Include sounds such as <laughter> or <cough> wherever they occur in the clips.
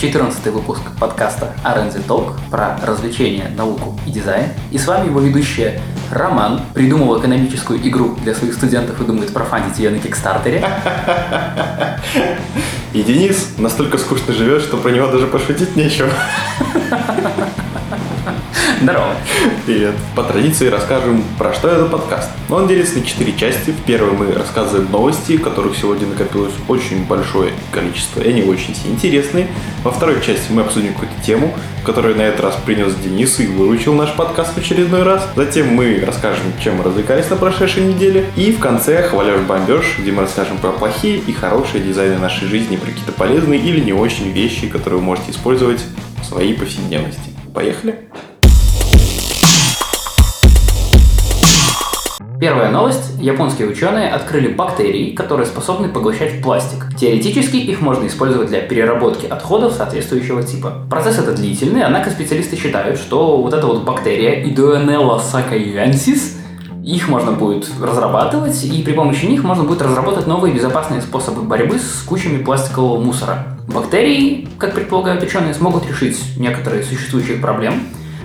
14 выпуск подкаста R&D Talk про развлечения, науку и дизайн. И с вами его ведущая Роман, придумал экономическую игру для своих студентов и думает профандить ее на Кикстартере. И Денис настолько скучно живет, что про него даже пошутить нечего. <laughs> Здорово. Привет. По традиции расскажем, про что этот подкаст. Он делится на четыре части. В первой мы рассказываем новости, которых сегодня накопилось очень большое количество, и они очень интересные. Во второй части мы обсудим какую-то тему, которую на этот раз принес Денис и выручил наш подкаст в очередной раз. Затем мы расскажем, чем мы развлекались на прошедшей неделе. И в конце хвалеж бомбеж, где мы расскажем про плохие и хорошие дизайны нашей жизни, про какие-то полезные или не очень вещи, которые вы можете использовать в своей повседневности. Поехали! Первая новость. Японские ученые открыли бактерии, которые способны поглощать пластик. Теоретически их можно использовать для переработки отходов соответствующего типа. Процесс этот длительный, однако специалисты считают, что вот эта вот бактерия Idoenella sacaiensis их можно будет разрабатывать, и при помощи них можно будет разработать новые безопасные способы борьбы с кучами пластикового мусора. Бактерии, как предполагают ученые, смогут решить некоторые существующие проблемы,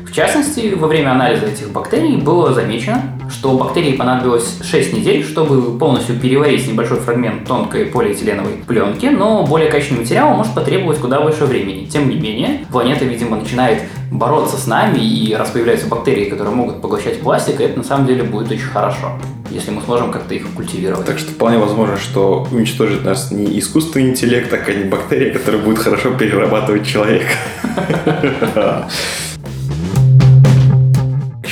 в частности, во время анализа этих бактерий было замечено, что бактерии понадобилось 6 недель, чтобы полностью переварить небольшой фрагмент тонкой полиэтиленовой пленки, но более качественный материал может потребовать куда больше времени. Тем не менее, планета, видимо, начинает бороться с нами, и раз появляются бактерии, которые могут поглощать пластик, это на самом деле будет очень хорошо, если мы сможем как-то их культивировать. Так что вполне возможно, что уничтожит нас не искусственный интеллект, а не бактерия, которая будет хорошо перерабатывать человека. <laughs>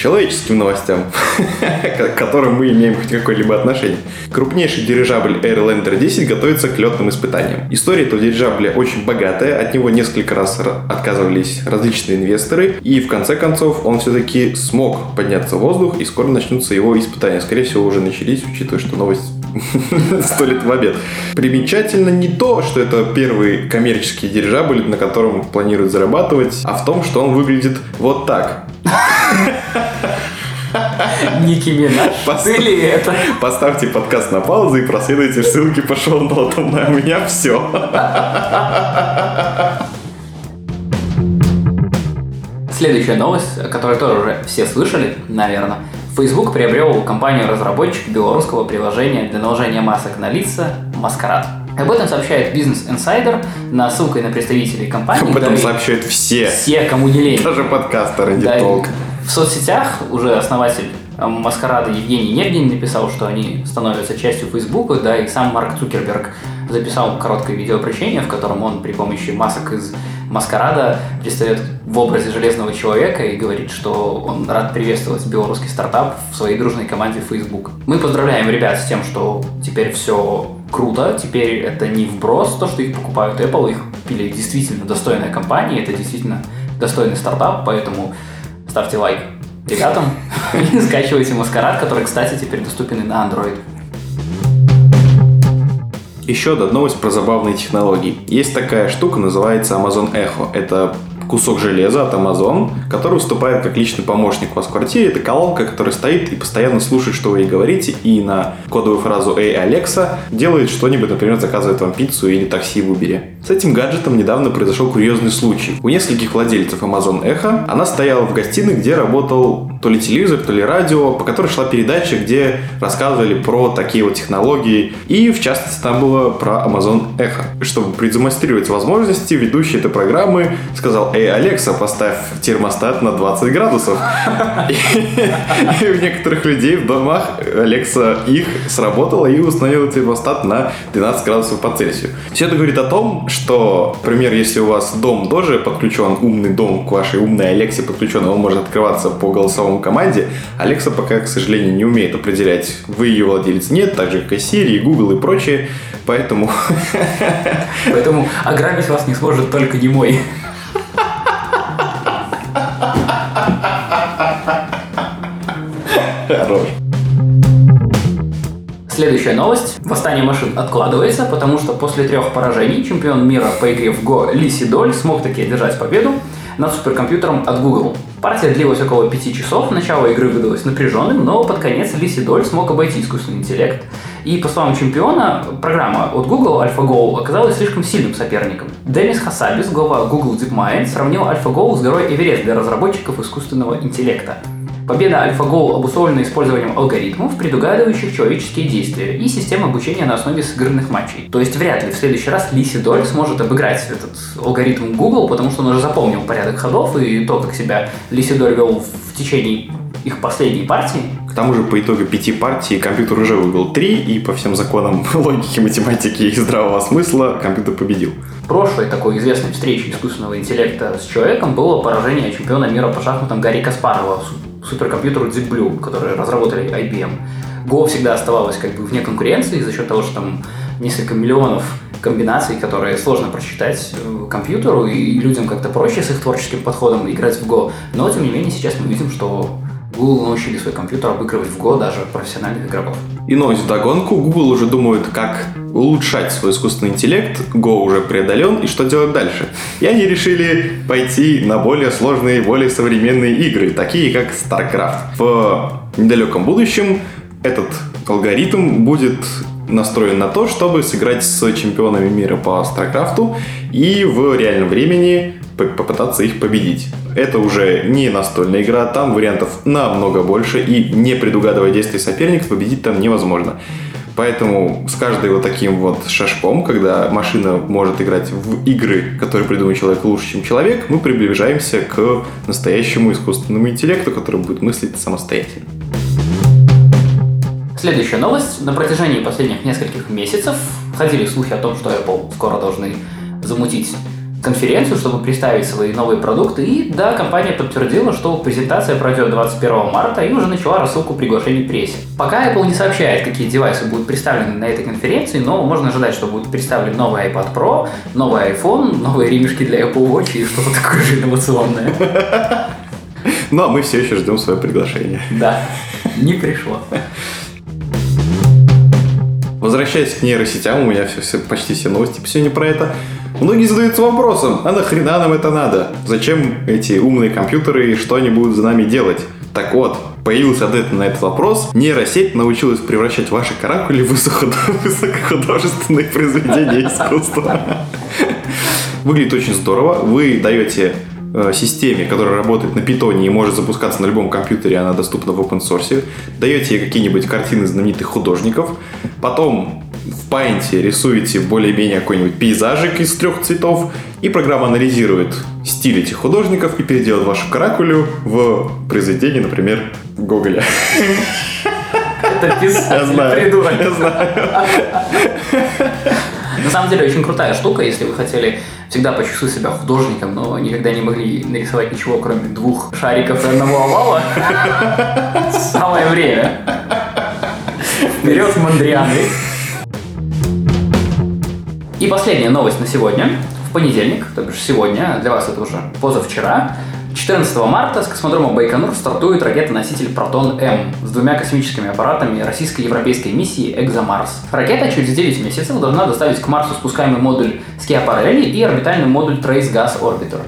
человеческим новостям, <laughs> к которым мы имеем хоть какое-либо отношение. Крупнейший дирижабль Airlander 10 готовится к летным испытаниям. История этого дирижабля очень богатая, от него несколько раз отказывались различные инвесторы, и в конце концов он все-таки смог подняться в воздух, и скоро начнутся его испытания. Скорее всего, уже начались, учитывая, что новость <laughs> сто лет в обед. Примечательно не то, что это первый коммерческий дирижабль, на котором планируют зарабатывать, а в том, что он выглядит вот так. Ники Минаж. Или это? Поставьте подкаст на паузу и проследуйте ссылки по шоу-нотам. На меня все. Следующая новость, которую тоже уже все слышали, наверное. Facebook приобрел компанию-разработчик белорусского приложения для наложения масок на лица «Маскарад». Об этом сообщает Business Insider на ссылкой на представителей компании. Об этом сообщают все. Все, кому не лень. Даже подкастеры, не толк. В соцсетях уже основатель э, Маскарада Евгений Невдин написал, что они становятся частью Фейсбука, да, и сам Марк Цукерберг записал короткое видеообращение, в котором он при помощи масок из Маскарада предстает в образе Железного Человека и говорит, что он рад приветствовать белорусский стартап в своей дружной команде Facebook. Мы поздравляем ребят с тем, что теперь все круто, теперь это не вброс, то, что их покупают Apple, их купили действительно достойная компания, это действительно достойный стартап, поэтому ставьте лайк ребятам и <laughs> скачивайте Маскарад, который, кстати, теперь доступен и на Android. Еще одна новость про забавные технологии. Есть такая штука, называется Amazon Echo. Это кусок железа от Amazon, который выступает как личный помощник у вас в квартире. Это колонка, которая стоит и постоянно слушает, что вы ей говорите, и на кодовую фразу «Эй, Алекса» делает что-нибудь, например, заказывает вам пиццу или такси в Uber. С этим гаджетом недавно произошел курьезный случай. У нескольких владельцев Amazon Echo она стояла в гостиной, где работал то ли телевизор, то ли радио, по которой шла передача, где рассказывали про такие вот технологии. И, в частности, там было про Amazon Echo. Чтобы продемонстрировать возможности, ведущий этой программы сказал, эй, Алекса, поставь термостат на 20 градусов. И у некоторых людей в домах Алекса их сработала и установила термостат на 12 градусов по Цельсию. Все это говорит о том, что, например, если у вас дом тоже подключен, умный дом к вашей умной Алексе подключен, он может открываться по голосовому команде, Алекса пока, к сожалению, не умеет определять, вы ее владелец нет, так же, как и Siri, и Google и прочее, поэтому... Поэтому ограбить вас не сможет только не мой. Следующая новость. Восстание машин откладывается, потому что после трех поражений чемпион мира по игре в Go Ли Сидоль смог таки одержать победу над суперкомпьютером от Google. Партия длилась около пяти часов, начало игры выдалось напряженным, но под конец Ли Сидоль смог обойти искусственный интеллект И по словам чемпиона, программа от Google AlphaGo оказалась слишком сильным соперником. Денис Хасабис, глава Google DeepMind, сравнил AlphaGo с горой Эверест для разработчиков искусственного интеллекта. Победа AlphaGo обусловлена использованием алгоритмов, предугадывающих человеческие действия, и систем обучения на основе сыгранных матчей. То есть вряд ли в следующий раз Лиси Доль сможет обыграть этот алгоритм Google, потому что он уже запомнил порядок ходов и то, как себя Лиси Доль вел в течение их последней партии. К тому же по итогу пяти партий компьютер уже выбил три, и по всем законам <laughs> логики, математики и здравого смысла компьютер победил. Прошлой такой известной встречей искусственного интеллекта с человеком было поражение чемпиона мира по шахматам Гарри Каспарова суперкомпьютеру Deep Blue, который разработали IBM. Go всегда оставалась как бы вне конкуренции за счет того, что там несколько миллионов комбинаций, которые сложно просчитать э, компьютеру, и людям как-то проще с их творческим подходом играть в Go. Но, тем не менее, сейчас мы видим, что Google научили свой компьютер обыгрывать в Go даже профессиональных игроков. И новость догонку. Google уже думают, как улучшать свой искусственный интеллект. Go уже преодолен, и что делать дальше? И они решили пойти на более сложные, более современные игры, такие как StarCraft. В недалеком будущем этот алгоритм будет настроен на то, чтобы сыграть с чемпионами мира по StarCraft и в реальном времени попытаться их победить. Это уже не настольная игра, там вариантов намного больше, и не предугадывая действия соперника, победить там невозможно. Поэтому с каждым вот таким вот шашком, когда машина может играть в игры, которые придумал человек лучше, чем человек, мы приближаемся к настоящему искусственному интеллекту, который будет мыслить самостоятельно. Следующая новость. На протяжении последних нескольких месяцев ходили слухи о том, что Apple скоро должны замутить конференцию, чтобы представить свои новые продукты. И да, компания подтвердила, что презентация пройдет 21 марта и уже начала рассылку приглашений прессе. Пока Apple не сообщает, какие девайсы будут представлены на этой конференции, но можно ожидать, что будет представлен новый iPad Pro, новый iPhone, новые ремешки для Apple Watch и что-то такое же инновационное. Но мы все еще ждем свое приглашение. Да, не пришло. Возвращаясь к нейросетям, у меня все, все, почти все новости сегодня про это. Многие задаются вопросом, а нахрена нам это надо? Зачем эти умные компьютеры и что они будут за нами делать? Так вот, появился ответ на этот вопрос. Нейросеть научилась превращать ваши каракули в <laughs> высокохудожественные произведения искусства. Выглядит очень здорово. Вы даете э, системе, которая работает на питоне и может запускаться на любом компьютере, она доступна в open source, даете ей какие-нибудь картины знаменитых художников, потом в Paint рисуете более-менее какой-нибудь пейзажик из трех цветов, и программа анализирует стиль этих художников и переделает вашу каракулю в произведение, например, Гоголя. Это писатель, придурок. Я знаю. На самом деле очень крутая штука, если вы хотели всегда почувствовать себя художником, но никогда не могли нарисовать ничего, кроме двух шариков и одного овала. <laughs> Самое время. Вперед, Мандрианы. И последняя новость на сегодня. В понедельник, то бишь сегодня, для вас это уже позавчера, 14 марта с космодрома Байконур стартует ракета-носитель Протон-М с двумя космическими аппаратами российско-европейской миссии «Экзомарс». Ракета через 9 месяцев должна доставить к Марсу спускаемый модуль Скиапарелли и орбитальный модуль Trace Gas Orbiter.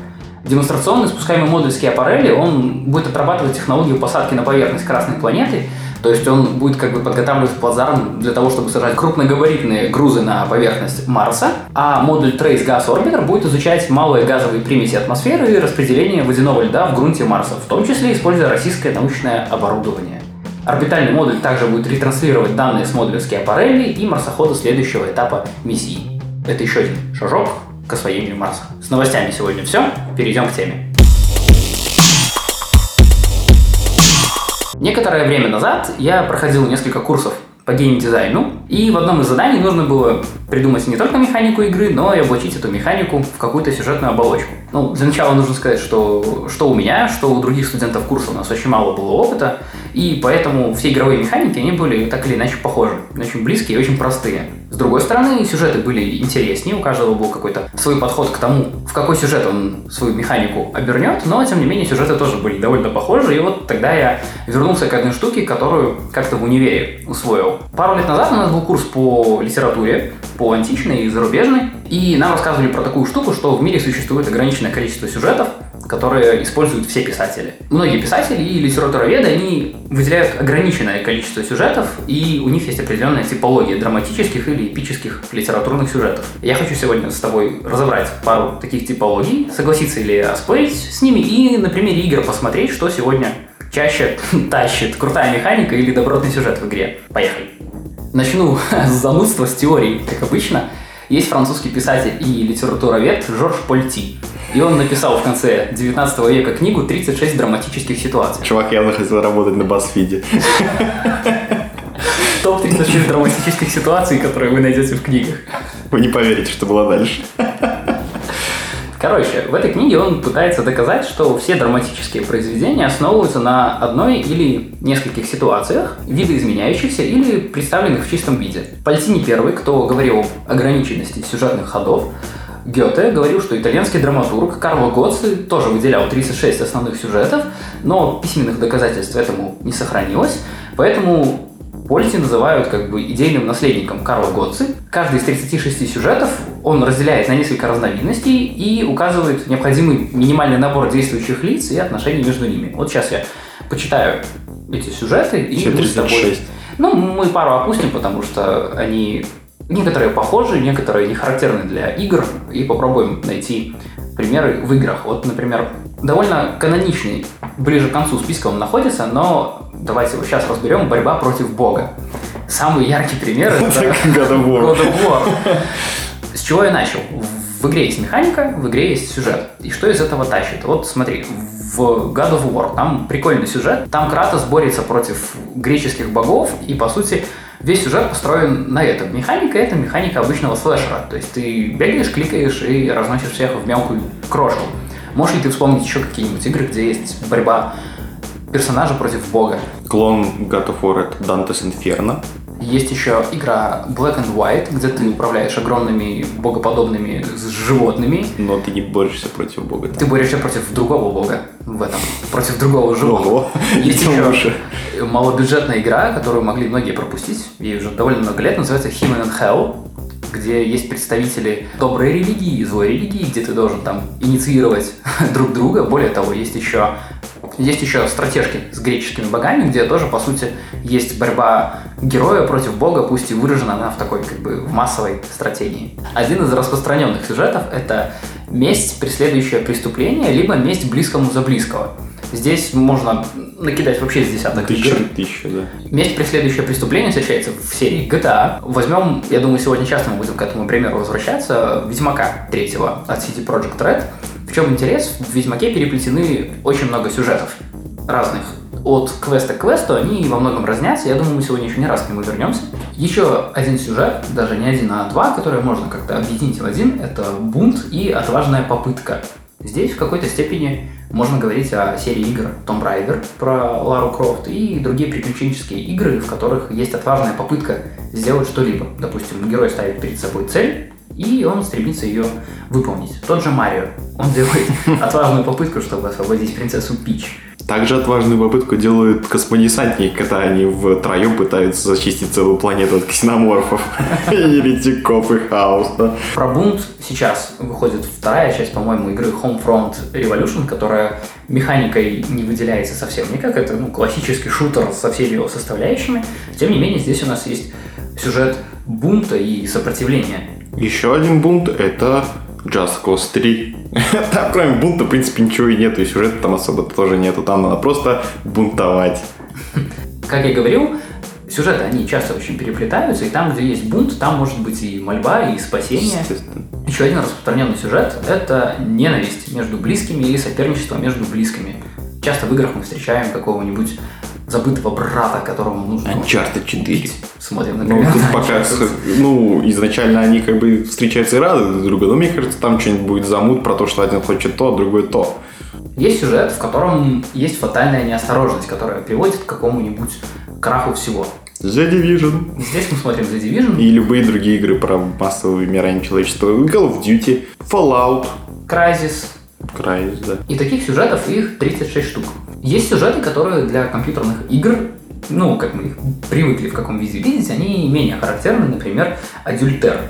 Демонстрационный спускаемый модуль Скиапарелли, он будет отрабатывать технологию посадки на поверхность Красной планеты – то есть он будет как бы подготавливать плацдарм для того, чтобы сажать крупногабаритные грузы на поверхность Марса, а модуль Trace Gas Orbiter будет изучать малые газовые примеси атмосферы и распределение водяного льда в грунте Марса, в том числе используя российское научное оборудование. Орбитальный модуль также будет ретранслировать данные с модуля Скиапарелли и марсохода следующего этапа миссии. Это еще один шажок к освоению Марса. С новостями сегодня все. Перейдем к теме. Некоторое время назад я проходил несколько курсов по геймдизайну, и в одном из заданий нужно было придумать не только механику игры, но и облачить эту механику в какую-то сюжетную оболочку. Ну, для начала нужно сказать, что что у меня, что у других студентов курса у нас очень мало было опыта, и поэтому все игровые механики, они были так или иначе похожи, очень близкие и очень простые. С другой стороны, сюжеты были интереснее, у каждого был какой-то свой подход к тому, в какой сюжет он свою механику обернет, но, тем не менее, сюжеты тоже были довольно похожи, и вот тогда я вернулся к одной штуке, которую как-то в универе усвоил. Пару лет назад у нас был курс по литературе, по античной и зарубежной, и нам рассказывали про такую штуку, что в мире существует ограниченное количество сюжетов, которые используют все писатели. Многие писатели и литературоведы, они выделяют ограниченное количество сюжетов, и у них есть определенная типология драматических или эпических литературных сюжетов. Я хочу сегодня с тобой разобрать пару таких типологий, согласиться или оспорить с ними, и на примере игр посмотреть, что сегодня чаще <laughs> тащит крутая механика или добротный сюжет в игре. Поехали. Начну <laughs> с занудства, с теории, как обычно. Есть французский писатель и литературовед Жорж Польти. И он написал в конце 19 века книгу «36 драматических ситуаций». Чувак явно хотел работать на BuzzFeed. <laughs> Топ-36 драматических ситуаций, которые вы найдете в книгах. Вы не поверите, что было дальше. <laughs> Короче, в этой книге он пытается доказать, что все драматические произведения основываются на одной или нескольких ситуациях, видоизменяющихся или представленных в чистом виде. Пальтини первый, кто говорил об ограниченности сюжетных ходов, Гёте говорил, что итальянский драматург Карло Гоцци тоже выделял 36 основных сюжетов, но письменных доказательств этому не сохранилось, поэтому Польти называют как бы идейным наследником Карла Готци. Каждый из 36 сюжетов он разделяет на несколько разновидностей и указывает необходимый минимальный набор действующих лиц и отношений между ними. Вот сейчас я почитаю эти сюжеты и Еще мы с тобой- 36. Ну, мы пару опустим, потому что они некоторые похожи, некоторые не характерны для игр, и попробуем найти примеры в играх. Вот, например, довольно каноничный, ближе к концу списка он находится, но давайте его сейчас разберем. Борьба против Бога. Самый яркий пример это God of War. God of War. С чего я начал? В игре есть механика, в игре есть сюжет. И что из этого тащит? Вот смотри, в God of War там прикольный сюжет. Там Кратос борется против греческих богов, и по сути весь сюжет построен на этом. Механика — это механика обычного слэшера. То есть ты бегаешь, кликаешь и разносишь всех в мелкую крошку. Можешь ли ты вспомнить еще какие-нибудь игры, где есть борьба персонажа против бога? Клон God of War это Dante's Inferno. Есть еще игра Black and White, где ты управляешь огромными богоподобными животными. Но ты не борешься против бога. Ты борешься против другого бога в этом, против другого живого. Ого, Есть еще лучше. малобюджетная игра, которую могли многие пропустить, ей уже довольно много лет, называется Human and Hell, где есть представители доброй религии и злой религии, где ты должен там инициировать <laughs> друг друга. Более того, есть еще есть еще стратежки с греческими богами, где тоже, по сути, есть борьба героя против бога, пусть и выражена она в такой, как бы, в массовой стратегии. Один из распространенных сюжетов — это месть, преследующая преступление, либо месть близкому за близкого. Здесь можно накидать вообще с десяток игр. Тысяча, тысяча, да. Месть, преследующее преступление, встречается в серии GTA. Возьмем, я думаю, сегодня часто мы будем к этому примеру возвращаться, Ведьмака третьего от CD Projekt Red. В чем интерес? В Ведьмаке переплетены очень много сюжетов разных. От квеста к квесту они во многом разнятся. Я думаю, мы сегодня еще не раз к нему вернемся. Еще один сюжет, даже не один, а два, которые можно как-то объединить в один, это бунт и отважная попытка. Здесь в какой-то степени можно говорить о серии игр Tomb Raider про Лару Крофт и другие приключенческие игры, в которых есть отважная попытка сделать что-либо. Допустим, герой ставит перед собой цель, и он стремится ее выполнить. Тот же Марио. Он делает <laughs> отважную попытку, чтобы освободить принцессу Пич. Также отважную попытку делают космодесантники, когда они втроем пытаются зачистить целую планету от ксеноморфов, <laughs> еретиков и хаоса. Про бунт сейчас выходит вторая часть, по-моему, игры Homefront Revolution, которая механикой не выделяется совсем никак. Это ну, классический шутер со всеми его составляющими. Тем не менее, здесь у нас есть сюжет бунта и сопротивления. Еще один бунт — это Just Cause 3. <laughs> Там кроме бунта, в принципе, ничего и нету, и сюжета там особо тоже нету. Там надо просто бунтовать. Как я говорил, сюжеты, они часто очень переплетаются, и там, где есть бунт, там может быть и мольба, и спасение. Еще один распространенный сюжет – это ненависть между близкими или соперничество между близкими. Часто в играх мы встречаем какого-нибудь забытого брата, которому нужно Uncharted 4. убить. Смотрим, Ну, например, тут на пока, ну, изначально они как бы встречаются и рады друг другу, но мне кажется, там что-нибудь будет замут про то, что один хочет то, а другой то. Есть сюжет, в котором есть фатальная неосторожность, которая приводит к какому-нибудь краху всего. The Division. Здесь мы смотрим The Division, И любые другие игры про массовое вымирание человечества. Call of Duty, Fallout, Crysis, Crysis, да. И таких сюжетов их 36 штук. Есть сюжеты, которые для компьютерных игр, ну, как мы их привыкли в каком виде видеть, они менее характерны, например, адюльтер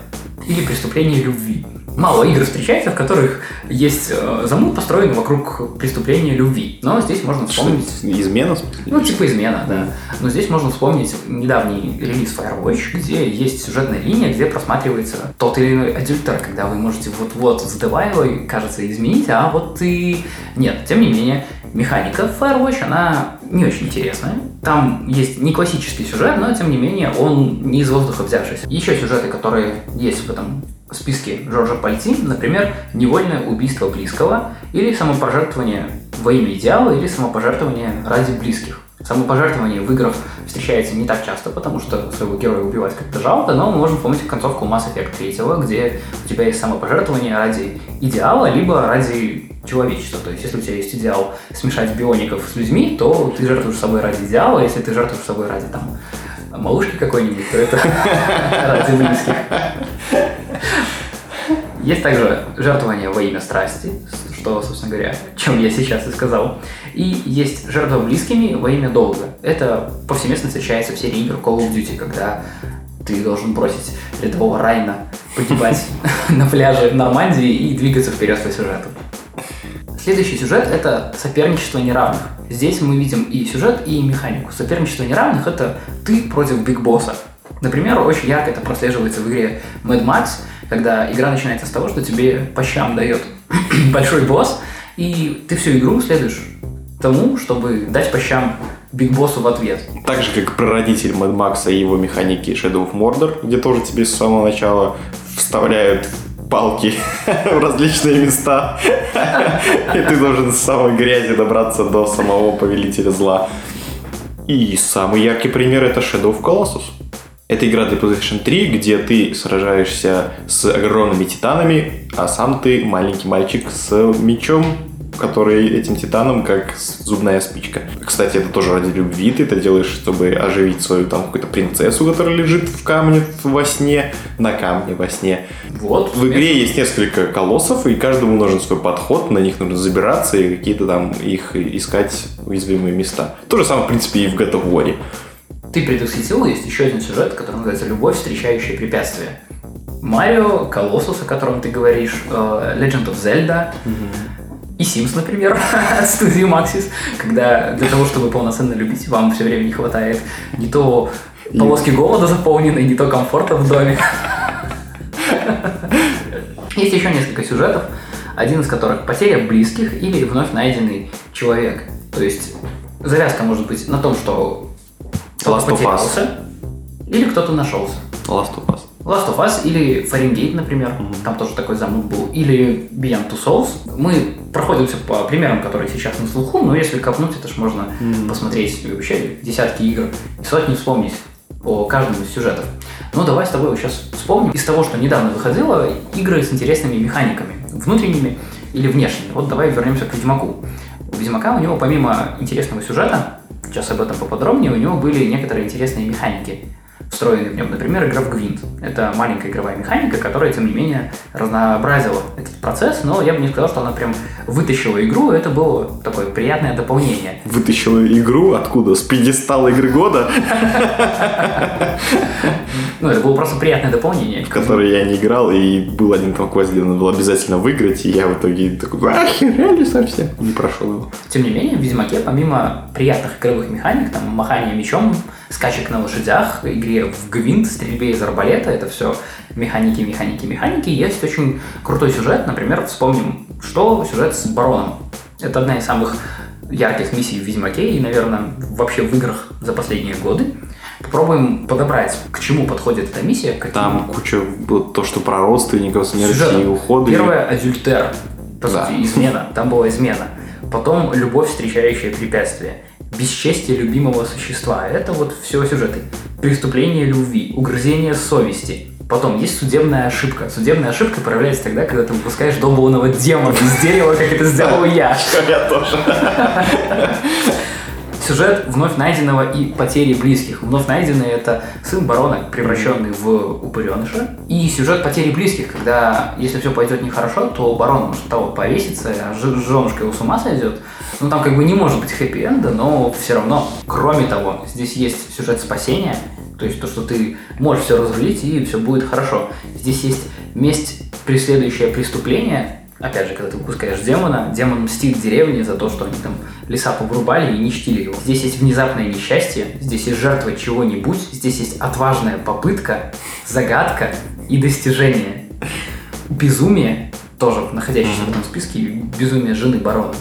или преступление любви. Мало игр встречается, в которых есть э, замут, построенный вокруг преступления любви. Но здесь можно вспомнить... Что, измена? Ну, типа измена, да. Но здесь можно вспомнить недавний релиз Firewatch, где есть сюжетная линия, где просматривается тот или иной адюльтер, когда вы можете вот-вот, задавая его, кажется, изменить, а вот и... Нет, тем не менее, механика Firewatch, она не очень интересная. Там есть не классический сюжет, но тем не менее он не из воздуха взявшийся. Еще сюжеты, которые есть в этом списке Джорджа Пальти, например, невольное убийство близкого или самопожертвование во имя идеала или самопожертвование ради близких. Самопожертвование в играх встречается не так часто, потому что своего героя убивать как-то жалко, но мы можем помнить концовку Mass Effect 3, где у тебя есть самопожертвование ради идеала, либо ради человечества. То есть, если у тебя есть идеал смешать биоников с людьми, то ты жертвуешь собой ради идеала, если ты жертвуешь собой ради там малышки какой-нибудь, то это <laughs> ради близких. <laughs> Есть также жертвование во имя страсти, что, собственно говоря, чем я сейчас и сказал. И есть жертва близкими во имя долга. Это повсеместно встречается в серии игр Call of Duty, когда ты должен бросить рядового Райна погибать <laughs> <laughs> на пляже в Нормандии и двигаться вперед по сюжету. Следующий сюжет – это соперничество неравных. Здесь мы видим и сюжет, и механику. Соперничество неравных – это ты против Биг Босса. Например, очень ярко это прослеживается в игре Mad Max, когда игра начинается с того, что тебе по щам дает <clears throat> большой босс, и ты всю игру следуешь тому, чтобы дать по щам Биг Боссу в ответ. Так же, как прародитель Mad Max и его механики Shadow of Mordor, где тоже тебе с самого начала вставляют палки <laughs> в различные места. <laughs> И ты должен с самой грязи добраться до самого повелителя зла. И самый яркий пример это Shadow of Colossus. Это игра для PlayStation 3, где ты сражаешься с огромными титанами, а сам ты маленький мальчик с мечом, который этим титаном как зубная спичка. Кстати, это тоже ради любви. Ты это делаешь, чтобы оживить свою там какую-то принцессу, которая лежит в камне во сне, на камне во сне. Вот. В игре есть несколько колоссов, и каждому нужен свой подход, на них нужно забираться и какие-то там их искать уязвимые места. То же самое, в принципе, и в God of War ты предвосхитил, есть еще один сюжет, который называется «Любовь, встречающая препятствия». Марио, Колоссус, о котором ты говоришь, э, Legend of Zelda, и Sims, например, от студии Maxis, когда для того, чтобы полноценно любить, вам все время не хватает не то полоски голода заполнены, не то комфорта в доме. Есть еще несколько сюжетов, один из которых потеря близких или вновь найденный человек. То есть завязка может быть на том, что кто-то потерялся, или кто-то нашелся. Last of Us. Last of Us или Фаренгейт, например, mm-hmm. там тоже такой замут был, или Beyond Two Souls. Мы проходимся по примерам, которые сейчас на слуху, но если копнуть, это ж можно mm-hmm. посмотреть вообще десятки игр и сотни вспомнить о каждом из сюжетов. Ну, давай с тобой сейчас вспомним. Из того, что недавно выходило, игры с интересными механиками, внутренними или внешними. Вот давай вернемся к Ведьмаку. У Ведьмака у него помимо интересного сюжета сейчас об этом поподробнее, у него были некоторые интересные механики встроенные в нем. Например, игра в Гвинт. Это маленькая игровая механика, которая, тем не менее, разнообразила этот процесс, но я бы не сказал, что она прям вытащила игру, это было такое приятное дополнение. Вытащила игру? Откуда? С пьедестала игры года? Ну, это было просто приятное дополнение. В который я не играл, и был один там квест, где надо было обязательно выиграть, и я в итоге такой, охерели совсем, не прошел его. Тем не менее, в Ведьмаке, помимо приятных игровых механик, там, махания мечом, скачек на лошадях, игре в гвинт, стрельбе из арбалета, это все механики, механики, механики. Есть очень крутой сюжет, например, вспомним, что сюжет с бароном. Это одна из самых ярких миссий в Ведьмаке и, наверное, вообще в играх за последние годы. Попробуем подобрать, к чему подходит эта миссия. Каким... Там куча было то, что про родственников, смерти и уходы. Первое – адюльтер, по да. сути, измена. Там была измена. Потом любовь, встречающая препятствия бесчестие любимого существа. Это вот все сюжеты. Преступление любви, угрызение совести. Потом есть судебная ошибка. Судебная ошибка проявляется тогда, когда ты выпускаешь долбанного демона из дерева, как это сделал я. Я тоже. <laughs> Сюжет вновь найденного и потери близких. Вновь найденный это сын барона, превращенный в упыреныша. И сюжет потери близких, когда если все пойдет нехорошо, то барон может того повеситься, а женушка его с ума сойдет. Ну там как бы не может быть хэппи-энда, но все равно. Кроме того, здесь есть сюжет спасения, То есть то, что ты можешь все разрулить и все будет хорошо. Здесь есть месть, преследующее преступление. Опять же, когда ты выпускаешь демона, демон мстит деревне за то, что они там леса повырубали и не чтили его. Здесь есть внезапное несчастье, здесь есть жертва чего-нибудь, здесь есть отважная попытка, загадка и достижение. Безумие, тоже находящееся в этом списке, безумие жены барона.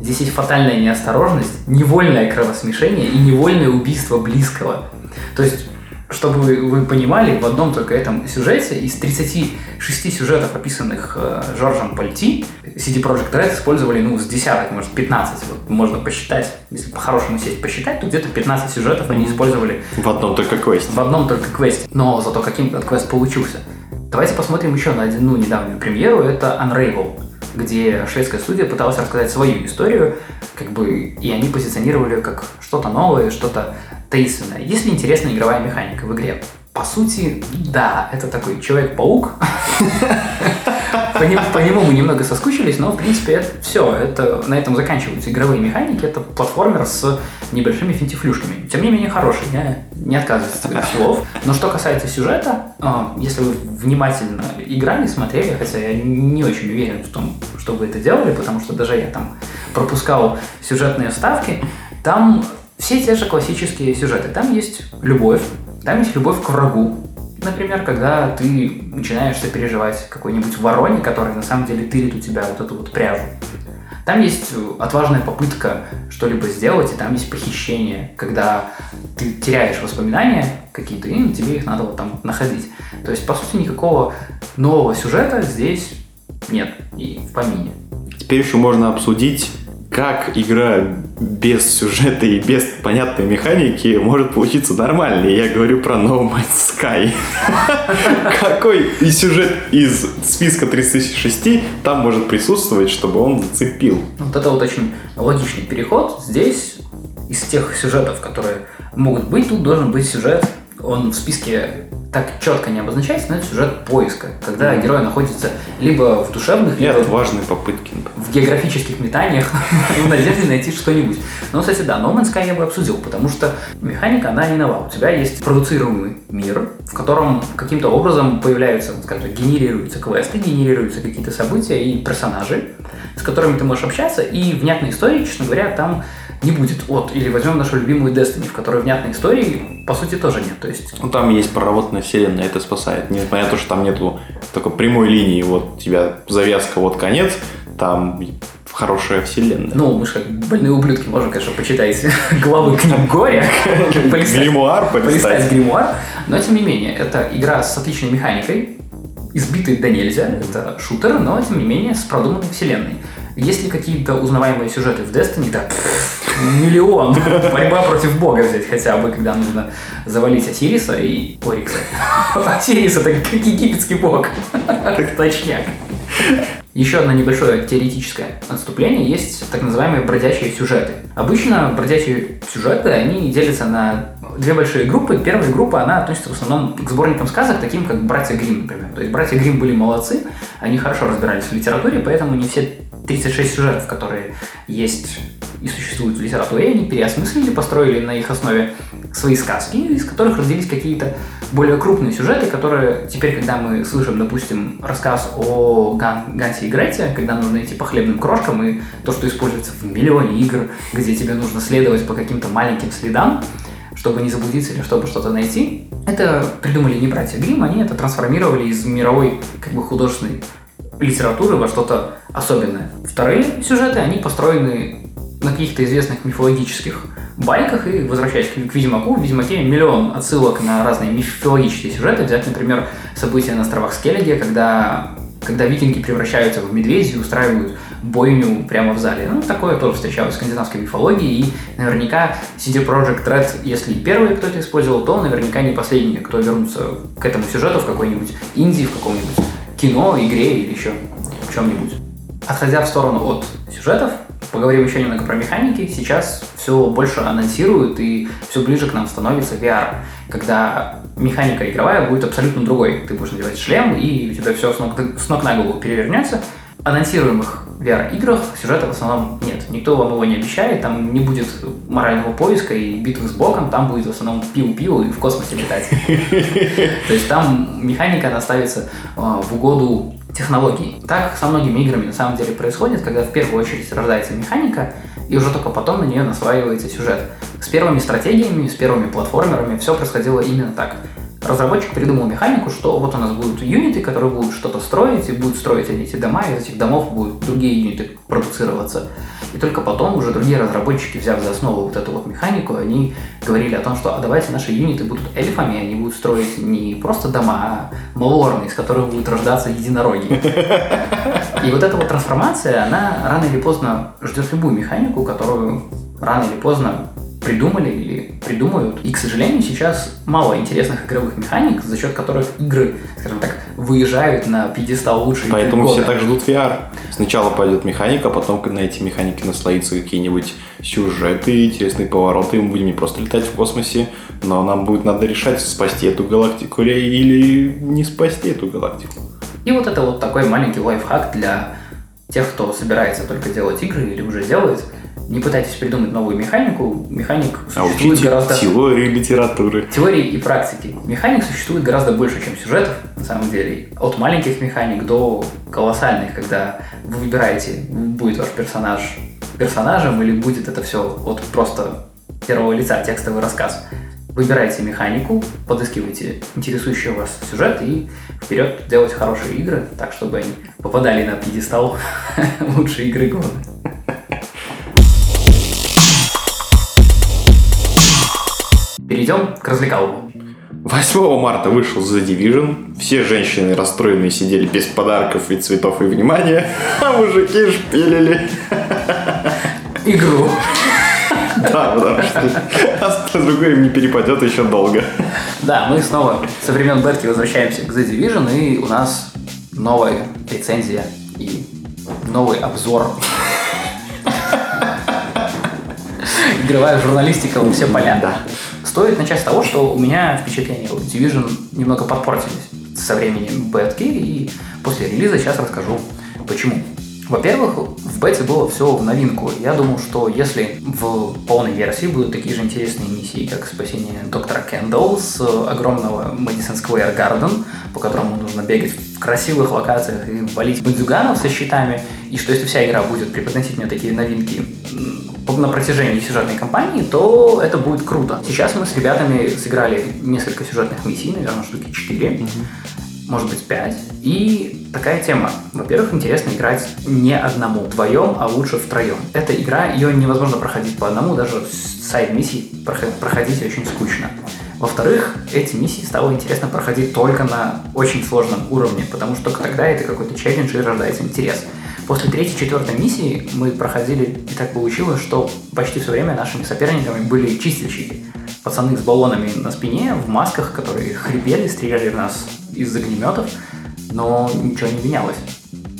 Здесь есть фатальная неосторожность, невольное кровосмешение и невольное убийство близкого. То есть чтобы вы, вы понимали, в одном только этом сюжете из 36 сюжетов, описанных э, Жоржем Пальти, CD Projekt Red использовали, ну, с десяток, может, 15. Вот можно посчитать, если по-хорошему сесть посчитать, то где-то 15 сюжетов они использовали. В одном только квесте. В одном только квесте. Но зато каким этот квест получился. Давайте посмотрим еще на одну недавнюю премьеру. Это Unravel где шведская студия пыталась рассказать свою историю, как бы, и они позиционировали как что-то новое, что-то таинственное. Есть ли интересная игровая механика в игре? По сути, да, это такой Человек-паук. <laughs> По нему, мы немного соскучились, но в принципе это все. Это, на этом заканчиваются игровые механики. Это платформер с небольшими финтифлюшками. Тем не менее хороший, я не отказываюсь от своих слов. Но что касается сюжета, а, если вы внимательно играли, смотрели, хотя я не очень уверен в том, что вы это делали, потому что даже я там пропускал сюжетные вставки, там все те же классические сюжеты. Там есть любовь, там есть любовь к врагу. Например, когда ты начинаешь сопереживать какой-нибудь вороне, который на самом деле тырит у тебя вот эту вот пряжу. Там есть отважная попытка что-либо сделать, и там есть похищение, когда ты теряешь воспоминания какие-то, и тебе их надо вот там находить. То есть, по сути, никакого нового сюжета здесь нет и в помине. Теперь еще можно обсудить как игра без сюжета и без понятной механики может получиться нормальной. Я говорю про No Man's Sky. <laughs> Какой и сюжет из списка 36 там может присутствовать, чтобы он зацепил? Вот это вот очень логичный переход. Здесь из тех сюжетов, которые могут быть, тут должен быть сюжет он в списке так четко не обозначается, но это сюжет поиска, когда герой находится либо в душевных, либо важные попытки. в географических метаниях <laughs> в надежде найти что-нибудь. Но, кстати, да, No Man's Sky я бы обсудил, потому что механика, она не нова. У тебя есть продуцируемый мир, в котором каким-то образом появляются, скажем так, генерируются квесты, генерируются какие-то события и персонажи, с которыми ты можешь общаться, и внятной истории, честно говоря, там не будет от. Или возьмем нашу любимую Destiny, в которой внятной истории, по сути, тоже нет. То есть... Ну, там есть проработанная вселенная, это спасает. Несмотря на то, что там нету такой прямой линии, вот у тебя завязка, вот конец, там хорошая вселенная. Ну, мы же как больные ублюдки можем, конечно, почитать <laughs> главы книг горя. <laughs> Гримуар полистать. гримуар. Но, тем не менее, это игра с отличной механикой, избитый до нельзя, это шутер, но, тем не менее, с продуманной вселенной. Есть ли какие-то узнаваемые сюжеты в Destiny? Да, миллион. Борьба против бога взять хотя бы, когда нужно завалить Осириса и Орикса. <laughs> Осирис это как египетский бог. <laughs> Точняк. Еще одно небольшое теоретическое отступление есть так называемые бродячие сюжеты. Обычно бродячие сюжеты, они делятся на две большие группы. Первая группа, она относится в основном к сборникам сказок, таким как «Братья Грим, например. То есть «Братья Грим были молодцы, они хорошо разбирались в литературе, поэтому не все 36 сюжетов, которые есть и существуют в литературе, они переосмыслили, построили на их основе свои сказки, из которых родились какие-то более крупные сюжеты, которые теперь, когда мы слышим, допустим, рассказ о Ган, Гансе и Грете, когда нужно идти по хлебным крошкам, и то, что используется в миллионе игр, где тебе нужно следовать по каким-то маленьким следам, чтобы не заблудиться или чтобы что-то найти. Это придумали не братья Грим, они это трансформировали из мировой как бы художественной литературы во что-то особенное. Вторые сюжеты, они построены на каких-то известных мифологических байках, и возвращаясь к, Ведьмаку, в Ведьмаке миллион отсылок на разные мифологические сюжеты. Взять, например, события на островах Скеллиге, когда, когда викинги превращаются в медведей и устраивают бойню прямо в зале. Ну, такое тоже встречалось в скандинавской мифологии, и наверняка CD Projekt Red, если первый кто это использовал, то наверняка не последний, кто вернутся к этому сюжету в какой-нибудь Индии, в каком-нибудь кино, игре или еще чем-нибудь. Отходя в сторону от сюжетов, поговорим еще немного про механики. Сейчас все больше анонсируют и все ближе к нам становится VR, когда механика игровая будет абсолютно другой. Ты будешь надевать шлем, и у тебя все с ног, с ног на голову перевернется. Анонсируемых VR-играх сюжета в основном нет. Никто вам его не обещает, там не будет морального поиска и битвы с боком, там будет в основном пиу-пиу и в космосе летать. <laughs> То есть там механика, она ставится а, в угоду технологий. Так со многими играми на самом деле происходит, когда в первую очередь рождается механика, и уже только потом на нее насваивается сюжет. С первыми стратегиями, с первыми платформерами все происходило именно так разработчик придумал механику, что вот у нас будут юниты, которые будут что-то строить, и будут строить они эти дома, и из этих домов будут другие юниты продуцироваться. И только потом уже другие разработчики, взяв за основу вот эту вот механику, они говорили о том, что а давайте наши юниты будут эльфами, они будут строить не просто дома, а малорны, из которых будут рождаться единороги. И вот эта вот трансформация, она рано или поздно ждет любую механику, которую рано или поздно придумали или придумают. И, к сожалению, сейчас мало интересных игровых механик, за счет которых игры, скажем так, выезжают на пьедестал лучших Поэтому все так ждут VR. Сначала пойдет механика, потом на эти механики наслоится какие-нибудь сюжеты, интересные повороты, мы будем не просто летать в космосе, но нам будет надо решать, спасти эту галактику или не спасти эту галактику. И вот это вот такой маленький лайфхак для тех, кто собирается только делать игры или уже делает – не пытайтесь придумать новую механику, механик а существует гораздо... теории литературы. Теории и практики. Механик существует гораздо больше, чем сюжетов, на самом деле. От маленьких механик до колоссальных, когда вы выбираете, будет ваш персонаж персонажем или будет это все от просто первого лица текстовый рассказ. Выбирайте механику, подыскивайте интересующий вас сюжет и вперед делать хорошие игры, так чтобы они попадали на пьедестал <laughs> лучшей игры года. Перейдем к развлекалову. 8 марта вышел The Division. Все женщины расстроенные сидели без подарков и цветов и внимания, <laughs> а мужики шпилили. <laughs> Игру. <laughs> Да, потому что другое им не перепадет еще долго. Да, мы снова со времен Бетки возвращаемся к The Division, и у нас новая рецензия и новый обзор. Игровая журналистика во все поля. Да. Стоит начать с того, что у меня впечатления от Division немного подпортились со временем бетки, и после релиза сейчас расскажу почему. Во-первых, в бете было все в новинку. Я думал, что если в полной версии будут такие же интересные миссии, как спасение доктора Кендалл с огромного Madison Square Garden, по которому нужно бегать в красивых локациях и валить бандюганов со щитами, и что если вся игра будет преподносить мне такие новинки на протяжении сюжетной кампании, то это будет круто. Сейчас мы с ребятами сыграли несколько сюжетных миссий, наверное, штуки 4, mm-hmm. Может быть 5. И такая тема. Во-первых, интересно играть не одному, вдвоем, а лучше втроем. Эта игра, ее невозможно проходить по одному, даже сайд-миссии проходить очень скучно. Во-вторых, эти миссии стало интересно проходить только на очень сложном уровне, потому что тогда это какой-то челлендж и рождается интерес. После третьей, четвертой миссии мы проходили, и так получилось, что почти все время нашими соперниками были чистильщики. Пацаны с баллонами на спине, в масках, которые хрипели, стреляли в нас из огнеметов, но ничего не менялось.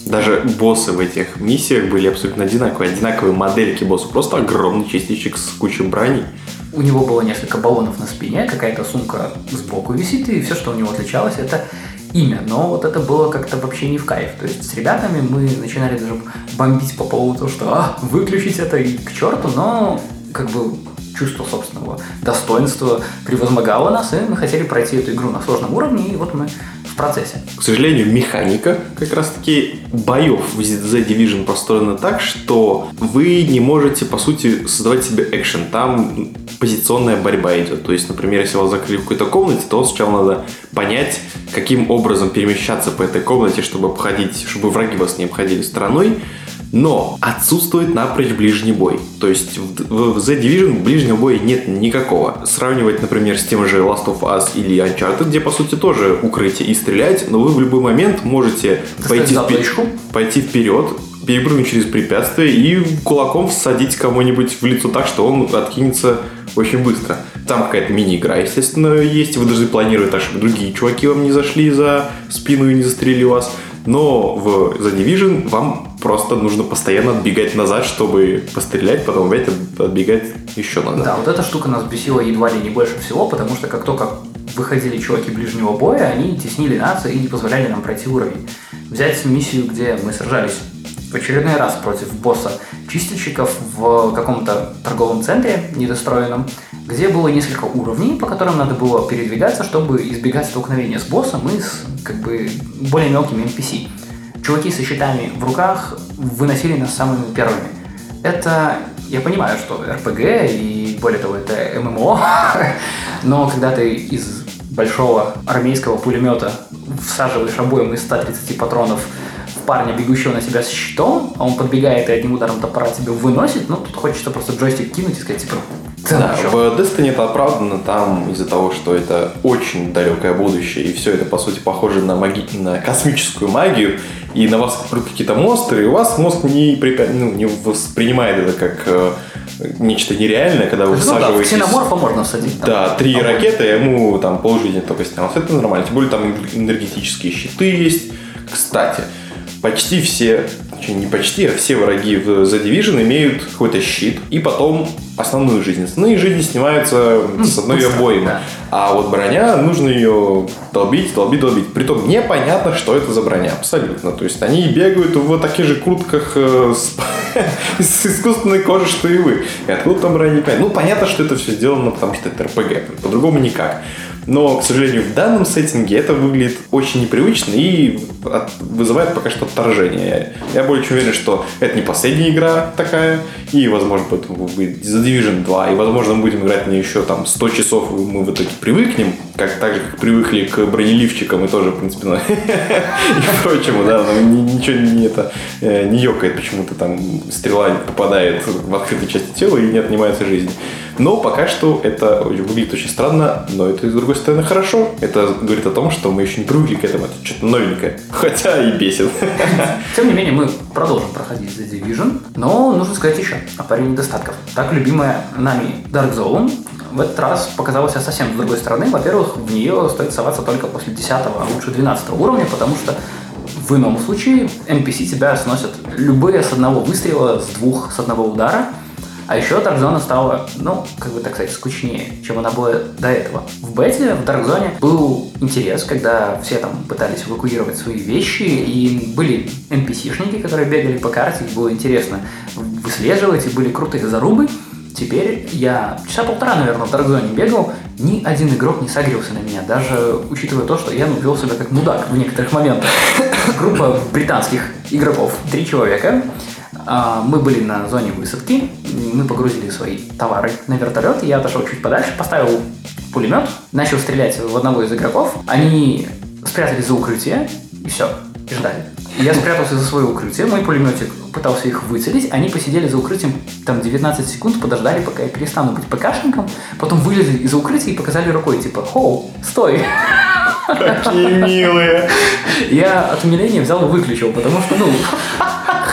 Даже боссы в этих миссиях были абсолютно одинаковые. Одинаковые модельки боссов. Просто огромный чистильщик с кучей брони. У него было несколько баллонов на спине, какая-то сумка сбоку висит, и все, что у него отличалось, это имя, но вот это было как-то вообще не в кайф. То есть с ребятами мы начинали даже бомбить по поводу того, что а, выключить это и к черту, но как бы чувство собственного достоинства превозмогало нас, и мы хотели пройти эту игру на сложном уровне, и вот мы в процессе. К сожалению, механика как раз-таки боев в The Division построена так, что вы не можете, по сути, создавать себе экшен. Там позиционная борьба идет. То есть, например, если вас закрыли в какой-то комнате, то сначала надо понять, каким образом перемещаться по этой комнате, чтобы обходить, чтобы враги вас не обходили стороной. Но отсутствует напрочь ближний бой. То есть в, в The Division ближнего боя нет никакого. Сравнивать, например, с тем же Last of Us или Uncharted, где по сути тоже укрытие и стрелять, но вы в любой момент можете пойти, впер... пойти вперед, перепрыгнуть через препятствие и кулаком всадить кому-нибудь в лицо так, что он откинется очень быстро. Там какая-то мини-игра, естественно, есть. Вы должны планировать так, чтобы другие чуваки вам не зашли за спину и не застрелили вас. Но в The Division вам просто нужно постоянно отбегать назад, чтобы пострелять, потом опять отбегать еще надо. Да, вот эта штука нас бесила едва ли не больше всего, потому что как только выходили чуваки ближнего боя, они теснили нас и не позволяли нам пройти уровень. Взять миссию, где мы сражались в очередной раз против босса чистильщиков в каком-то торговом центре недостроенном, где было несколько уровней, по которым надо было передвигаться, чтобы избегать столкновения с боссом и с как бы более мелкими NPC. Чуваки со щитами в руках выносили нас самыми первыми. Это, я понимаю, что RPG и более того, это ММО, <laughs> но когда ты из большого армейского пулемета всаживаешь обоим из 130 патронов в парня, бегущего на себя с щитом, а он подбегает и одним ударом топора тебя выносит, ну, тут хочется просто джойстик кинуть и сказать, типа, да, в Destiny это оправдано там из-за того, что это очень далекое будущее, и все это, по сути, похоже на, маги... на космическую магию, и на вас придут какие-то монстры, и у вас мозг не, препя... ну, не воспринимает это как э, нечто нереальное, когда вы всаживаетесь... Ну да, ксеноморфа можно всадить. Там, да, три а ракеты, ему там полжизни только снялось. Это нормально. Тем более там энергетические щиты есть. Кстати, почти все, не почти, а все враги в The Division имеют какой-то щит и потом основную жизнь. Основные жизни снимаются с одной обоймы. Да. А вот броня, нужно ее долбить, долбить, долбить. Притом непонятно, что это за броня. Абсолютно. То есть они бегают в таких же куртках э, с, <laughs> с искусственной кожи, что и вы. И откуда там броня не Ну, понятно, что это все сделано, потому что это РПГ. По-другому никак. Но, к сожалению, в данном сеттинге это выглядит очень непривычно и вызывает пока что отторжение. Я более чем уверен, что это не последняя игра такая, и, возможно, потом будет Division 2, и, возможно, мы будем играть на еще там 100 часов, и мы в итоге привыкнем, как так же, как привыкли к бронеливчикам и тоже, в принципе, ну, <laughs> и прочему, да, ничего не, это, э, не ёкает, почему-то там стрела попадает в открытую часть тела и не отнимается жизнь. Но пока что это выглядит очень странно, но это, с другой стороны, хорошо. Это говорит о том, что мы еще не привыкли к этому. Это что-то новенькое. Хотя и бесит. Тем не менее, мы продолжим проходить The Division, но нужно сказать еще о паре недостатков. Так любимая нами Dark Zone в этот раз показалась совсем с другой стороны. Во-первых, в нее стоит соваться только после 10 а лучше 12 уровня, потому что в ином случае NPC тебя сносят любые с одного выстрела, с двух, с одного удара – а еще Dark Zone стала, ну, как бы так сказать, скучнее, чем она была до этого. В бете, в Dark Zone был интерес, когда все там пытались эвакуировать свои вещи, и были NPC-шники, которые бегали по карте, было интересно выслеживать, и были крутые зарубы. Теперь я часа полтора, наверное, в Zone бегал, ни один игрок не согрелся на меня, даже учитывая то, что я ну, вел себя как мудак в некоторых моментах. <laughs> Группа британских игроков, три человека, а, мы были на зоне высадки, мы погрузили свои товары на вертолет, я отошел чуть подальше, поставил пулемет, начал стрелять в одного из игроков, они спрятались за укрытие, и все, и ждали. Я спрятался за свое укрытие, мой пулеметик пытался их выцелить, они посидели за укрытием там 19 секунд, подождали, пока я перестану быть ПКшником, потом вылезли из-за укрытия и показали рукой, типа, хоу, стой. Какие милые. Я от умиления взял и выключил, потому что, ну,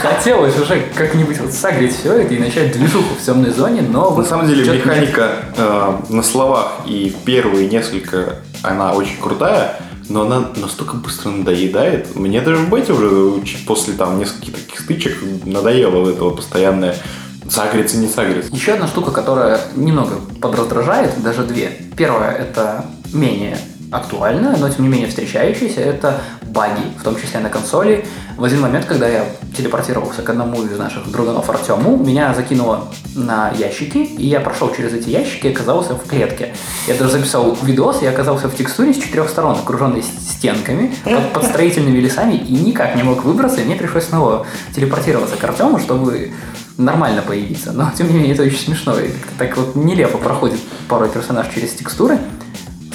хотелось уже как-нибудь вот согреть все это и начать движуху в темной зоне, но... На самом деле механика э, на словах и первые несколько, она очень крутая, но она настолько быстро надоедает. Мне даже в бете уже после там нескольких таких стычек надоело вот это вот постоянное сагриться, не сагриться. Еще одна штука, которая немного подраздражает, даже две. Первое, это менее актуальная, но тем не менее встречающаяся, это баги, в том числе на консоли. В один момент, когда я телепортировался к одному из наших друганов Артему, меня закинуло на ящики, и я прошел через эти ящики и оказался в клетке. Я даже записал видос, я оказался в текстуре с четырех сторон, окруженной стенками, под, под строительными лесами, и никак не мог выбраться, и мне пришлось снова телепортироваться к Артему, чтобы нормально появиться. Но, тем не менее, это очень смешно. И так вот нелепо проходит порой персонаж через текстуры.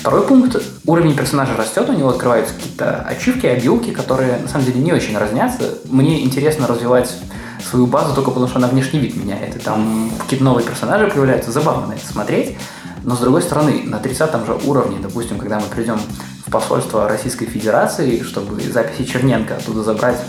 Второй пункт. Уровень персонажа растет, у него открываются какие-то ачивки, обилки, которые на самом деле не очень разнятся. Мне интересно развивать свою базу только потому, что она внешний вид меняет. И там какие-то новые персонажи появляются, забавно на это смотреть. Но с другой стороны, на 30 же уровне, допустим, когда мы придем в посольство Российской Федерации, чтобы записи Черненко оттуда забрать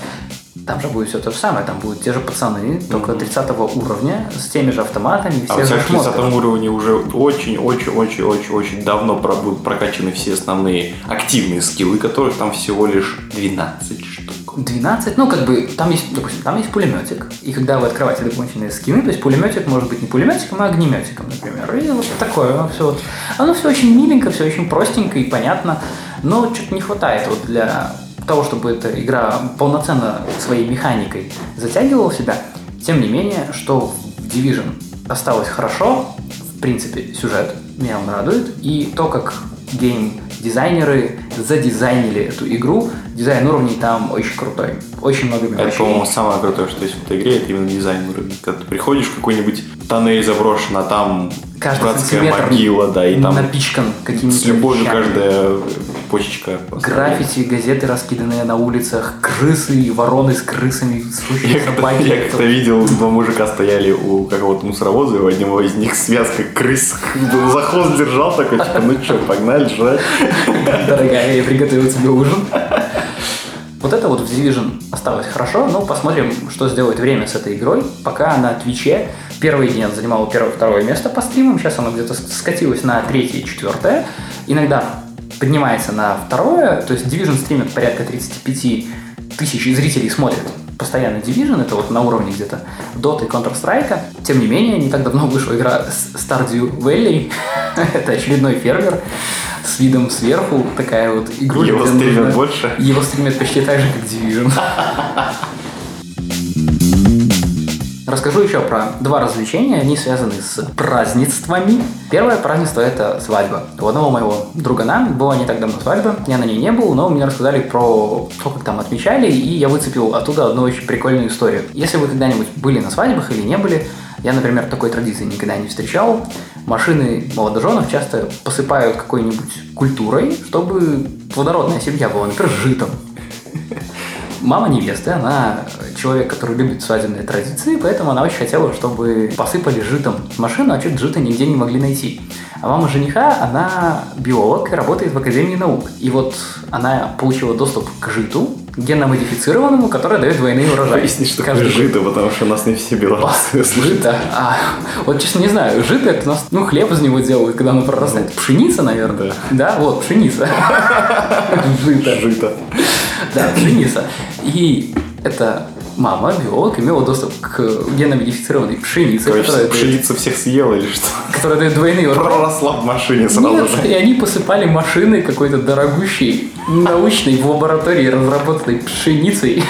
там же будет все то же самое, там будут те же пацаны, только 30 уровня, с теми же автоматами, все а же 30 уровне уже очень-очень-очень-очень-очень давно будут прокачаны все основные активные скиллы, которых там всего лишь 12 штук. 12, ну как бы, там есть, допустим, там есть пулеметик, и когда вы открываете дополнительные скины, то есть пулеметик может быть не пулеметиком, а огнеметиком, например, и вот такое, все вот. Оно все очень миленько, все очень простенько и понятно, но что-то не хватает вот для того, чтобы эта игра полноценно своей механикой затягивала себя, тем не менее, что в Division осталось хорошо, в принципе, сюжет меня он радует, и то, как гейм-дизайнеры задизайнили эту игру, дизайн уровней там очень крутой. Очень много Это, мелочей. по-моему, самое крутое, что есть в этой игре, это именно дизайн уровня. Когда ты приходишь в какой-нибудь тоннель заброшен, а там Каждый братская могила, да, и там напичкан какими-то с любовью вещами. каждая почечка. Граффити, газеты, раскиданные на улицах, крысы и вороны с крысами, собаки. я как-то видел, два мужика стояли у какого-то мусоровоза, и у одного из них связка крыс. За хвост держал такой, типа, ну что, погнали жрать. Дорогая, я приготовил тебе ужин. Вот это вот в Division осталось хорошо, но посмотрим, что сделает время с этой игрой. Пока на Твиче первые дни она занимала первое-второе место по стримам, сейчас она где-то скатилась на третье и четвертое. Иногда поднимается на второе, то есть Division стримит порядка 35 тысяч зрителей смотрят постоянно Division, это вот на уровне где-то Dota и Counter-Strike. Тем не менее, не так давно вышла игра Stardew Valley. <laughs> это очередной фермер с видом сверху, такая вот игру. Его стримят нужно- больше? Его стримят почти так же, как Division. Расскажу еще про два развлечения, они связаны с празднествами. Первое празднество – это свадьба. У одного моего другана была не так давно свадьба, я на ней не был, но мне рассказали про то, как там отмечали, и я выцепил оттуда одну очень прикольную историю. Если вы когда-нибудь были на свадьбах или не были, я, например, такой традиции никогда не встречал. Машины молодоженов часто посыпают какой-нибудь культурой, чтобы плодородная семья была, например, житом. Мама невесты, она человек, который любит свадебные традиции, поэтому она очень хотела, чтобы посыпали житом машину, а что-то жито нигде не могли найти. А мама жениха, она биолог и работает в Академии наук. И вот она получила доступ к житу, генно-модифицированному, которое дает двойные урожаи. Поясни, что Каждый жито, потому что у нас не все белорусы. Жито. А, вот честно не знаю, жито это у нас, ну, хлеб из него делают, когда оно прорастает. Пшеница, наверное. Да, вот, пшеница. <laughs> Жито. Жито. Да, пшеница. И это мама, биолог, имела доступ к генно-модифицированной пшенице, Короче, которая дает, пшеницу всех съела или что? которая дает двойные урожаи. Проросла в машине сразу Нет, же. и они посыпали машины какой-то дорогущей, научной, в лаборатории разработанной пшеницей.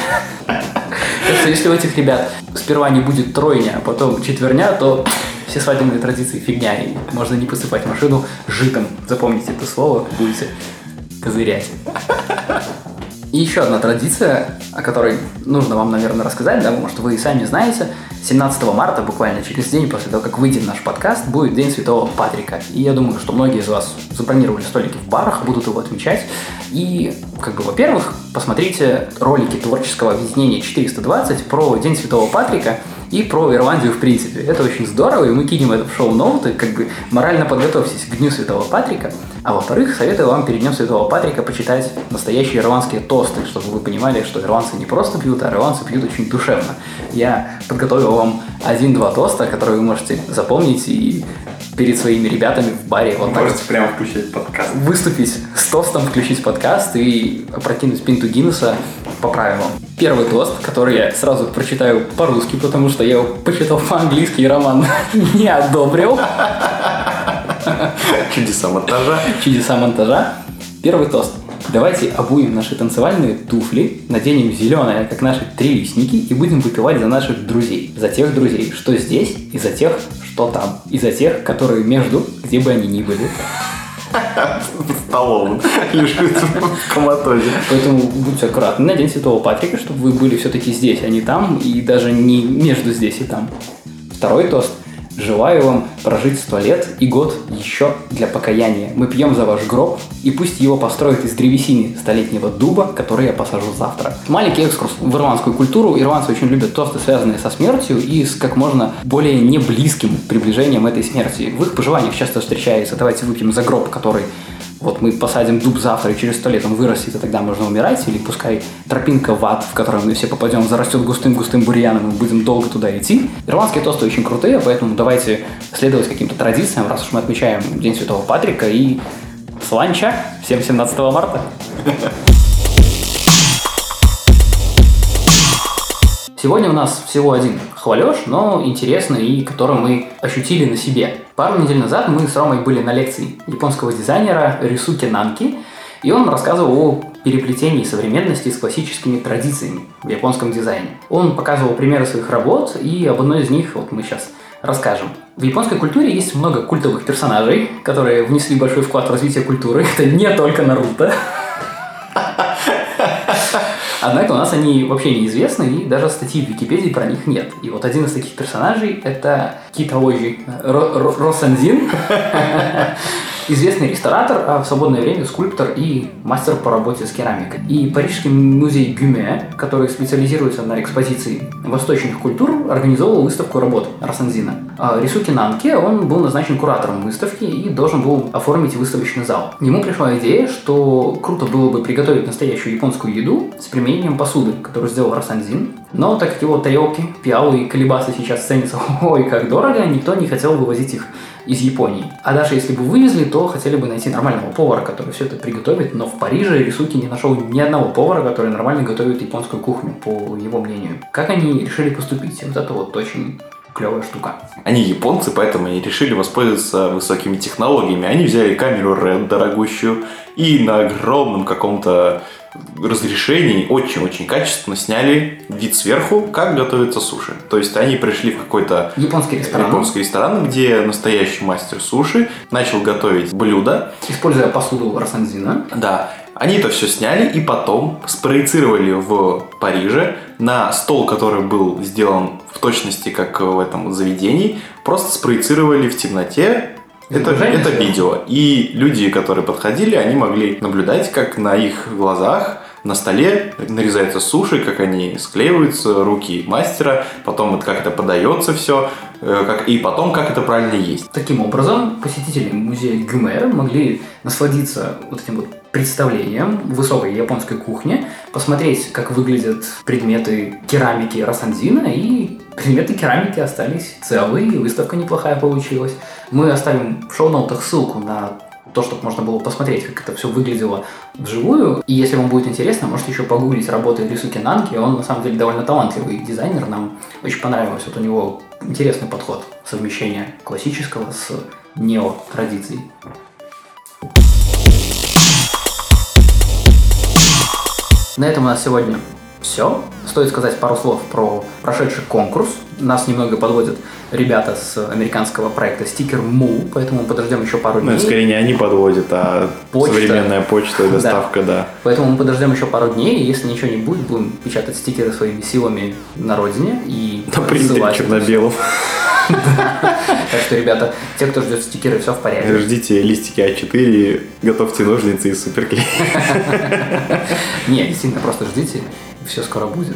Так что если у этих ребят сперва не будет тройня, а потом четверня, то все свадебные традиции фигня, и можно не посыпать машину житом. Запомните это слово, будете козырять. И еще одна традиция, о которой нужно вам, наверное, рассказать, да, что вы и сами знаете. 17 марта, буквально через день после того, как выйдет наш подкаст, будет День Святого Патрика. И я думаю, что многие из вас забронировали столики в барах, будут его отмечать. И, как бы, во-первых, посмотрите ролики творческого объединения 420 про День Святого Патрика и про Ирландию в принципе. Это очень здорово, и мы кинем это в шоу-ноуты, как бы морально подготовьтесь к Дню Святого Патрика. А во-вторых, советую вам перед Днем Святого Патрика почитать настоящие ирландские тосты, чтобы вы понимали, что ирландцы не просто пьют, а ирландцы пьют очень душевно. Я подготовил вам один-два тоста, которые вы можете запомнить и перед своими ребятами в баре вот так Можете прямо включать подкаст. выступить с тостом, включить подкаст и опрокинуть пинту Гиннесса по правилам. Первый тост, который я сразу прочитаю по-русски, потому что я его почитал по-английски и роман <laughs> не одобрил. <laughs> Чудеса монтажа. Чудеса монтажа. Первый тост. Давайте обуем наши танцевальные туфли, наденем зеленое, как наши трилистники, и будем выпивать за наших друзей. За тех друзей, что здесь, и за тех, что там. И за тех, которые между, где бы они ни были. <laughs> В столовом лежит в коматозе. Поэтому будьте аккуратны на День Святого Патрика, чтобы вы были все-таки здесь, а не там, и даже не между здесь и там. Второй тост. Желаю вам прожить сто лет и год еще для покаяния. Мы пьем за ваш гроб, и пусть его построят из древесины столетнего дуба, который я посажу завтра. Маленький экскурс в ирландскую культуру. Ирландцы очень любят тосты, связанные со смертью, и с как можно более неблизким приближением этой смерти. В их пожеланиях часто встречается «давайте выпьем за гроб, который вот мы посадим дуб завтра, и через сто лет он вырастет, и тогда можно умирать, или пускай тропинка в ад, в которую мы все попадем, зарастет густым-густым бурьяном, и мы будем долго туда идти. Ирландские тосты очень крутые, поэтому давайте следовать каким-то традициям, раз уж мы отмечаем День Святого Патрика, и сланча всем 17 марта. Сегодня у нас всего один хвалеж, но интересный и который мы ощутили на себе. Пару недель назад мы с Ромой были на лекции японского дизайнера Рисуки Нанки, и он рассказывал о переплетении современности с классическими традициями в японском дизайне. Он показывал примеры своих работ, и об одной из них вот мы сейчас расскажем. В японской культуре есть много культовых персонажей, которые внесли большой вклад в развитие культуры. <laughs> Это не только Наруто. Однако у нас они вообще неизвестны, и даже статьи в Википедии про них нет. И вот один из таких персонажей – это Китаожи Росанзин, <laughs> известный ресторатор, а в свободное время скульптор и мастер по работе с керамикой. И Парижский музей Гюме, который специализируется на экспозиции восточных культур, организовал выставку работ Рассензина. А Рисуки Нанке, он был назначен куратором выставки и должен был оформить выставочный зал. Ему пришла идея, что круто было бы приготовить настоящую японскую еду с применением посуды, которую сделал Рассензин. Но так как его тарелки, пиалы и колебасы сейчас ценятся <laughs> ой как дорого, никто не хотел вывозить их из Японии. А даже если бы вывезли, то хотели бы найти нормального повара, который все это приготовит, но в Париже Рисуки не нашел ни одного повара, который нормально готовит японскую кухню, по его мнению. Как они решили поступить? Вот это вот очень клевая штука. Они японцы, поэтому они решили воспользоваться высокими технологиями. Они взяли камеру Red дорогущую и на огромном каком-то разрешений очень-очень качественно сняли вид сверху, как готовится суши. То есть они пришли в какой-то японский ресторан, японский ресторан где настоящий мастер суши начал готовить блюдо. Используя посуду Рассанзина. Да. Они это все сняли и потом спроецировали в Париже на стол, который был сделан в точности, как в этом заведении, просто спроецировали в темноте это, это видео. И люди, которые подходили, они могли наблюдать, как на их глазах на столе нарезается суши, как они склеиваются, руки мастера, потом это как это подается все, э, как, и потом как это правильно есть. Таким образом, посетители музея Гюме могли насладиться вот этим вот представлением высокой японской кухни, посмотреть, как выглядят предметы керамики Рассанзина, и предметы керамики остались целые, выставка неплохая получилась. Мы оставим в шоу-ноутах ссылку на то, чтобы можно было посмотреть, как это все выглядело вживую. И если вам будет интересно, можете еще погуглить работы Рисуки Нанки. Он на самом деле довольно талантливый дизайнер. Нам очень понравилось. Вот у него интересный подход совмещения классического с нео-традицией. На этом у нас сегодня все. Стоит сказать пару слов про прошедший конкурс. Нас немного подводят ребята с американского проекта Sticker Moo, поэтому мы подождем еще пару ну, дней. Ну, скорее не они подводят, а почта. современная почта и <laughs> доставка, да. да. Поэтому мы подождем еще пару дней, и если ничего не будет, будем печатать стикеры своими силами на родине и На принтере черно-белом. <laughs> Так что, ребята, те, кто ждет стикеры, все в порядке. Ждите листики А4, готовьте ножницы и суперклей. <laughs> Не, действительно, просто ждите, все скоро будет.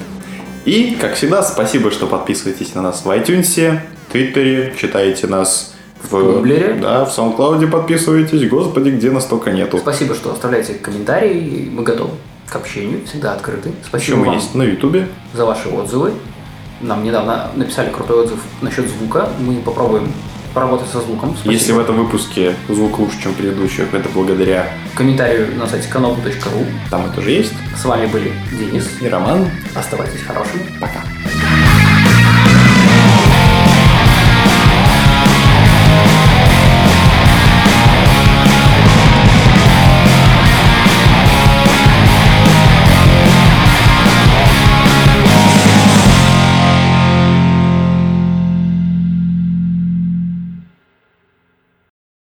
И, как всегда, спасибо, что подписываетесь на нас в iTunes, Твиттере, читаете нас в Тумблере. Да, в SoundCloud подписывайтесь. Господи, где нас только нету. Спасибо, что оставляете комментарии. Мы готовы к общению, всегда открыты. Спасибо Еще вам есть на Ютубе. За ваши отзывы. Нам недавно написали крутой отзыв насчет звука. Мы попробуем поработать со звуком. Спасибо. Если в этом выпуске звук лучше, чем предыдущих, это благодаря комментарию на сайте kanobu.ru. Там это же есть. С вами были Денис и Роман. Оставайтесь хорошими. Пока.